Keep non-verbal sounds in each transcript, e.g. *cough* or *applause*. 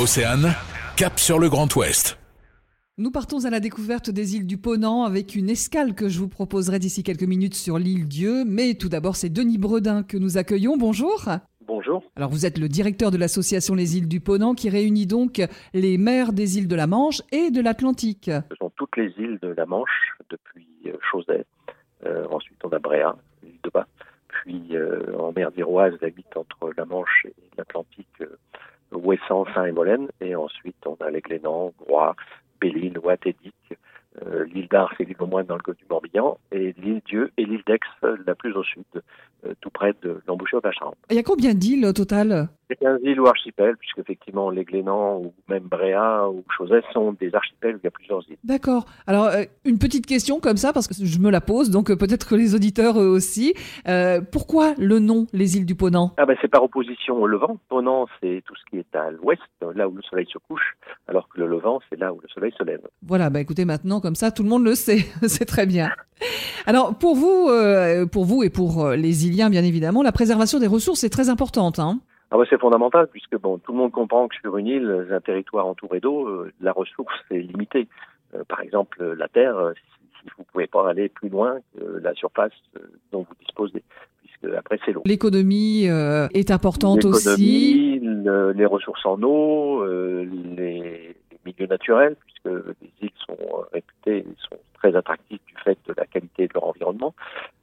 Océane, cap sur le Grand Ouest. Nous partons à la découverte des îles du Ponant avec une escale que je vous proposerai d'ici quelques minutes sur l'île Dieu. Mais tout d'abord, c'est Denis Bredin que nous accueillons. Bonjour. Bonjour. Alors vous êtes le directeur de l'association Les îles du Ponant qui réunit donc les maires des îles de la Manche et de l'Atlantique. Ce sont toutes les îles de la Manche depuis euh, Chauzet. Euh, ensuite on a Bréa, l'île de Bas. Puis euh, en mer d'Iroise, la limite entre la Manche et l'Atlantique, euh, Ouessant, Saint et ensuite on a les Glénans, Groix, Belle-Île, Ouattédic, euh, l'île d'Ars et l'île au moins dans le golfe du Morbihan, et l'île Dieu et l'île d'Aix, euh, la plus au sud, euh, tout près de l'embouchure de la Charente. Il y a combien d'îles au total? C'est 15 îles ou archipels, puisqu'effectivement les Glénans ou même Bréa ou Chauzet sont des archipels où il y a plusieurs îles. D'accord. Alors euh, une petite question comme ça parce que je me la pose, donc peut-être que les auditeurs eux aussi. Pourquoi le nom les îles du Ponant? Ah ben c'est par opposition au Levant. Ponant, c'est tout ce qui est à l'ouest, là où le soleil se couche, alors que le Levant, c'est là où le soleil se lève. Voilà, bah écoutez maintenant comme ça tout le monde le sait, *laughs* c'est très bien. Alors pour vous, euh, pour vous et pour euh, les Iliens bien évidemment, la préservation des ressources est très importante. Hein Ah ben, c'est fondamental, puisque bon, tout le monde comprend que sur une île, un territoire entouré d'eau, euh, la ressource est limitée. Euh, par exemple, la terre, si, si vous pouvez pas aller plus loin que la surface dont vous disposez, puisque après c'est l'eau. L'économie euh, est importante aussi. Le- les ressources en eau, les, les milieux naturels, puisque îles sont très attractives du fait de la qualité de leur environnement.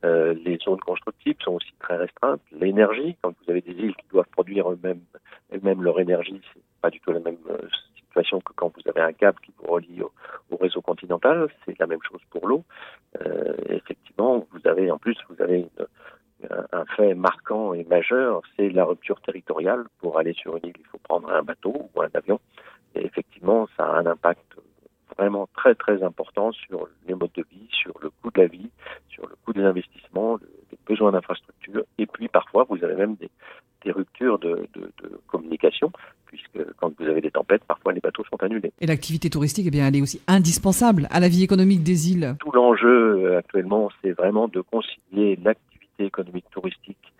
Euh, les zones constructibles sont aussi très restreintes. L'énergie, quand vous avez des îles qui doivent produire eux-mêmes elles-mêmes leur énergie, c'est pas du tout la même euh, situation que quand vous avez un câble qui vous relie au, au réseau continental. C'est la même chose pour l'eau. Euh, effectivement, vous avez en plus vous avez un fait marquant et majeur, c'est la rupture territoriale. Pour aller sur une île, il faut prendre un bateau ou un avion. Et effectivement, ça a un impact vraiment très très important sur les modes de vie, sur le coût de la vie, sur le coût des investissements, le- les besoins d'infrastructures. Et puis parfois, vous avez même des, des ruptures de, de, de communication, puisque quand vous avez des tempêtes, parfois les bateaux sont annulés. Et l'activité touristique, eh bien, elle est aussi indispensable à la vie économique des îles. Tout l'enjeu euh, actuellement, c'est vraiment de concilier l'activité économique touristique,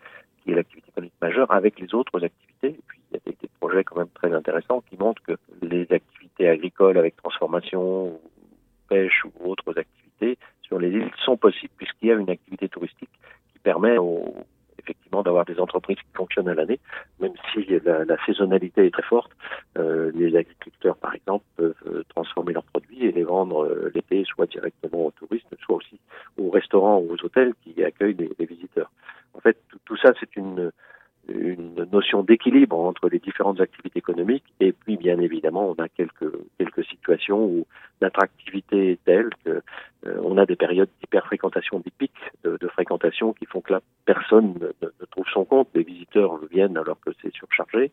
qui est l'activité économique majeure, avec les autres activités. Et puis, il y a des, des projets quand même très intéressants qui montrent que les activités agricoles avec transformation, pêche ou autres activités sur les îles sont possibles puisqu'il y a une activité touristique qui permet effectivement d'avoir des entreprises qui fonctionnent à l'année, même si la, saisonnalité est très forte. Euh, les agriculteurs, par exemple, peuvent euh, transformer leurs produits et les vendre euh, l'été, soit directement aux touristes, soit aussi aux restaurants ou aux hôtels qui accueillent les visiteurs. En fait, tout, tout ça, c'est une, une notion d'équilibre entre les différentes activités économiques et puis, bien évidemment, on a quelques, quelques situations où l'attractivité est telle que euh, on a des périodes d'hyperfréquentation, des pics de, fréquentation qui font que là, personne ne, trouve son compte. Les visiteurs viennent alors que c'est surchargé.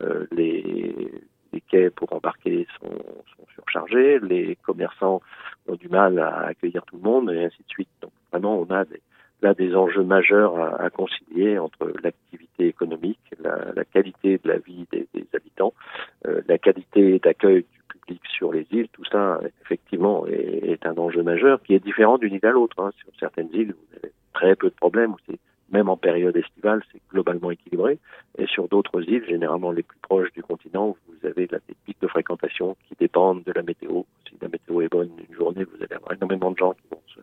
Euh, les, les quais pour embarquer sont, sont surchargés. Les commerçants ont du mal à accueillir tout le monde et ainsi de suite. Donc vraiment, on a des, là des enjeux majeurs à, à concilier entre l'activité économique, la, la qualité de la vie des, des habitants, euh, la qualité d'accueil du public sur les îles. Tout ça, effectivement, est, est un enjeu majeur qui est différent d'une île à l'autre. hein. Sur certaines îles, vous avez très peu de problèmes, même en période estivale, c'est globalement équilibré. Et sur d'autres îles, généralement les plus proches du continent, vous avez des pics de fréquentation qui dépendent de la météo. Si la météo est bonne une journée, vous allez avoir énormément de gens qui vont se,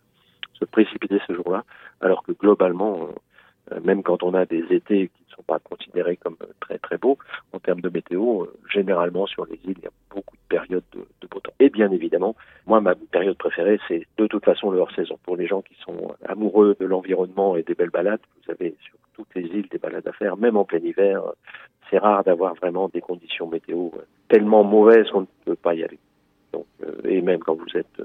se précipiter ce jour-là, alors que globalement, euh, même quand on a des étés qui ne sont pas considérés comme très très beaux en termes de météo, euh, généralement sur les îles, il y a beaucoup de périodes de, beau temps. Et bien évidemment, moi, ma période préférée, c'est de toute façon le hors-saison. Pour les gens qui sont amoureux de l'environnement et des belles balades, vous avez sur toutes les îles des balades à faire, même en plein hiver. C'est rare d'avoir vraiment des conditions météo tellement mauvaises qu'on ne peut pas y aller. Euh, et même quand vous êtes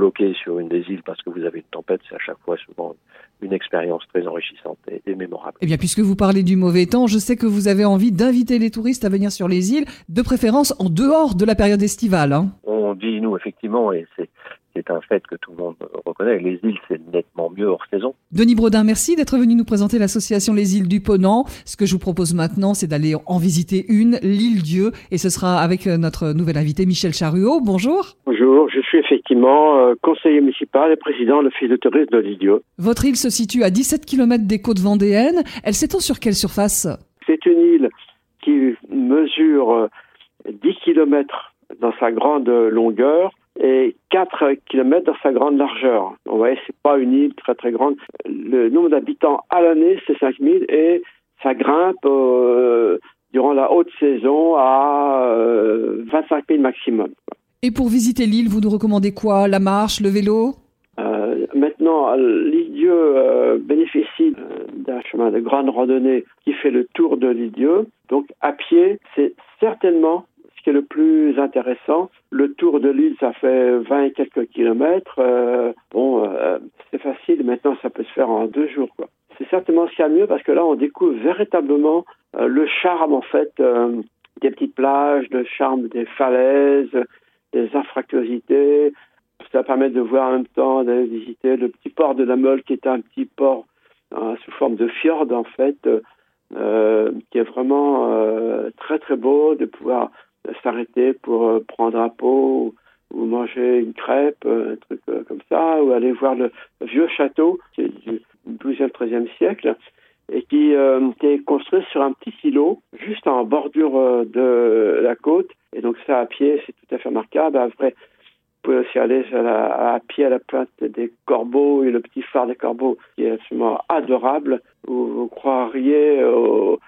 bloqué sur une des îles parce que vous avez une tempête, c'est à chaque fois souvent une expérience très enrichissante et, et mémorable. Eh bien, puisque vous parlez du mauvais temps, je sais que vous avez envie d'inviter les touristes à venir sur les îles, de préférence en dehors de la période estivale. Hein. On dit, nous, effectivement, et c'est c'est un fait que tout le monde reconnaît, les îles, c'est nettement mieux hors saison. Denis Brodin, merci d'être venu nous présenter l'association Les îles du Ponant. Ce que je vous propose maintenant, c'est d'aller en visiter une, l'île Dieu, et ce sera avec euh, notre nouvel invité Michel Charuot. Bonjour. Bonjour, je suis effectivement euh, conseiller municipal et président de l'office de tourisme de l'Idiot. Votre île se situe à 17 km des côtes vendéennes. Elle s'étend sur quelle surface? C'est une île qui mesure euh, 10 km dans sa grande longueur et 4 km dans sa grande largeur. Vous voyez, c'est pas une île très très grande. Le nombre d'habitants à l'année, c'est 5000 et ça grimpe euh, durant la haute saison à euh, 25 000 maximum. Et pour visiter l'île, vous nous recommandez quoi? La marche, le vélo? Euh, Maintenant, l'île-dieu euh, bénéficie d'un chemin de grande randonnée qui fait le tour de l'île-dieu. Donc à pied, c'est certainement ce qui est le plus intéressant. Le tour de l'île, ça fait 20 et quelques kilomètres. Euh, bon, euh, c'est facile. Maintenant, ça peut se faire en deux jours. Quoi. C'est certainement ce qu'il y a de mieux parce que là, on découvre véritablement euh, le charme, en fait, euh, des petites plages, le charme des falaises, des infractuosités. Ça permet de voir en même temps, de visiter le petit port de la Meule, qui est un petit port euh, sous forme de fjord, en fait, qui est vraiment très, très beau, de pouvoir s'arrêter pour euh, prendre un pot ou, manger une crêpe, un truc euh, comme ça, ou aller voir le, vieux château qui est du 12e, 13e siècle et qui euh, était construit sur un petit silo juste en bordure euh, de la côte. Et donc ça à pied, c'est tout à fait remarquable. Après, vous pouvez aussi aller à, pied à la pointe des corbeaux et le petit phare des corbeaux qui est absolument adorable. Vous, vous croiriez au,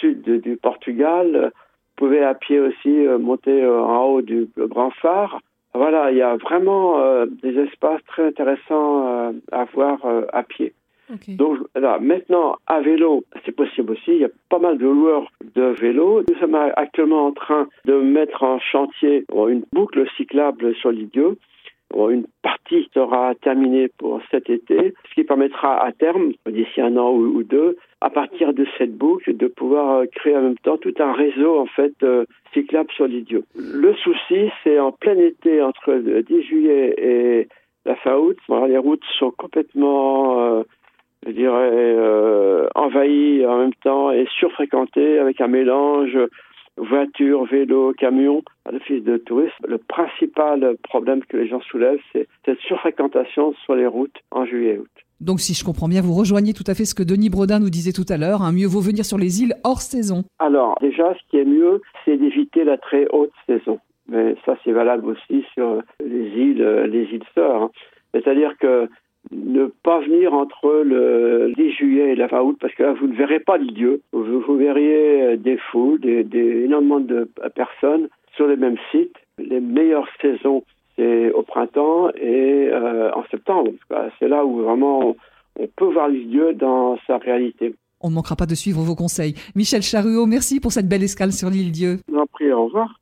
sud du Portugal. Vous pouvez à pied aussi euh, monter en haut du grand phare. Voilà, il y a vraiment euh, des espaces très intéressants euh, à voir à pied. Okay. Donc là, maintenant, à vélo, c'est possible aussi. Il y a pas mal de loueurs de vélo. Nous sommes actuellement en train de mettre en chantier une boucle cyclable sur l'idiot. Une partie sera terminée pour cet été, ce qui permettra à terme, d'ici un an ou deux, à partir de cette boucle, de pouvoir créer en même temps tout un réseau en fait euh, cyclable sur l'idiot. Le souci, c'est en plein été, entre le 10 juillet et la fin août, les routes sont complètement euh, je dirais, euh, en même temps et surfréquenté avec un mélange voiture, vélo, camion. À l'office de tourisme, le principal problème que les gens soulèvent, c'est cette surfréquentation sur les routes en juillet et août. Donc, si je comprends bien, vous rejoignez tout à fait ce que Denis Brodin nous disait tout à l'heure. Hein, mieux vaut venir sur les îles hors saison. Alors, déjà, ce qui est mieux, c'est d'éviter la très haute saison. Mais ça, c'est valable aussi sur les îles, les îles sœurs. Hein. C'est-à-dire que ne pas venir entre le 10 juillet et la fin août parce que là vous ne verrez pas l'idiot. Vous, vous, verriez des foules, des, des, énormément de personnes sur les mêmes sites. Les meilleures saisons c'est au printemps et euh, en septembre. C'est là où vraiment on peut voir l'idiot dans sa réalité. On ne manquera pas de suivre vos conseils. Michel Charuot, merci pour cette belle escale sur l'île Dieu. Je vous en prie, au revoir.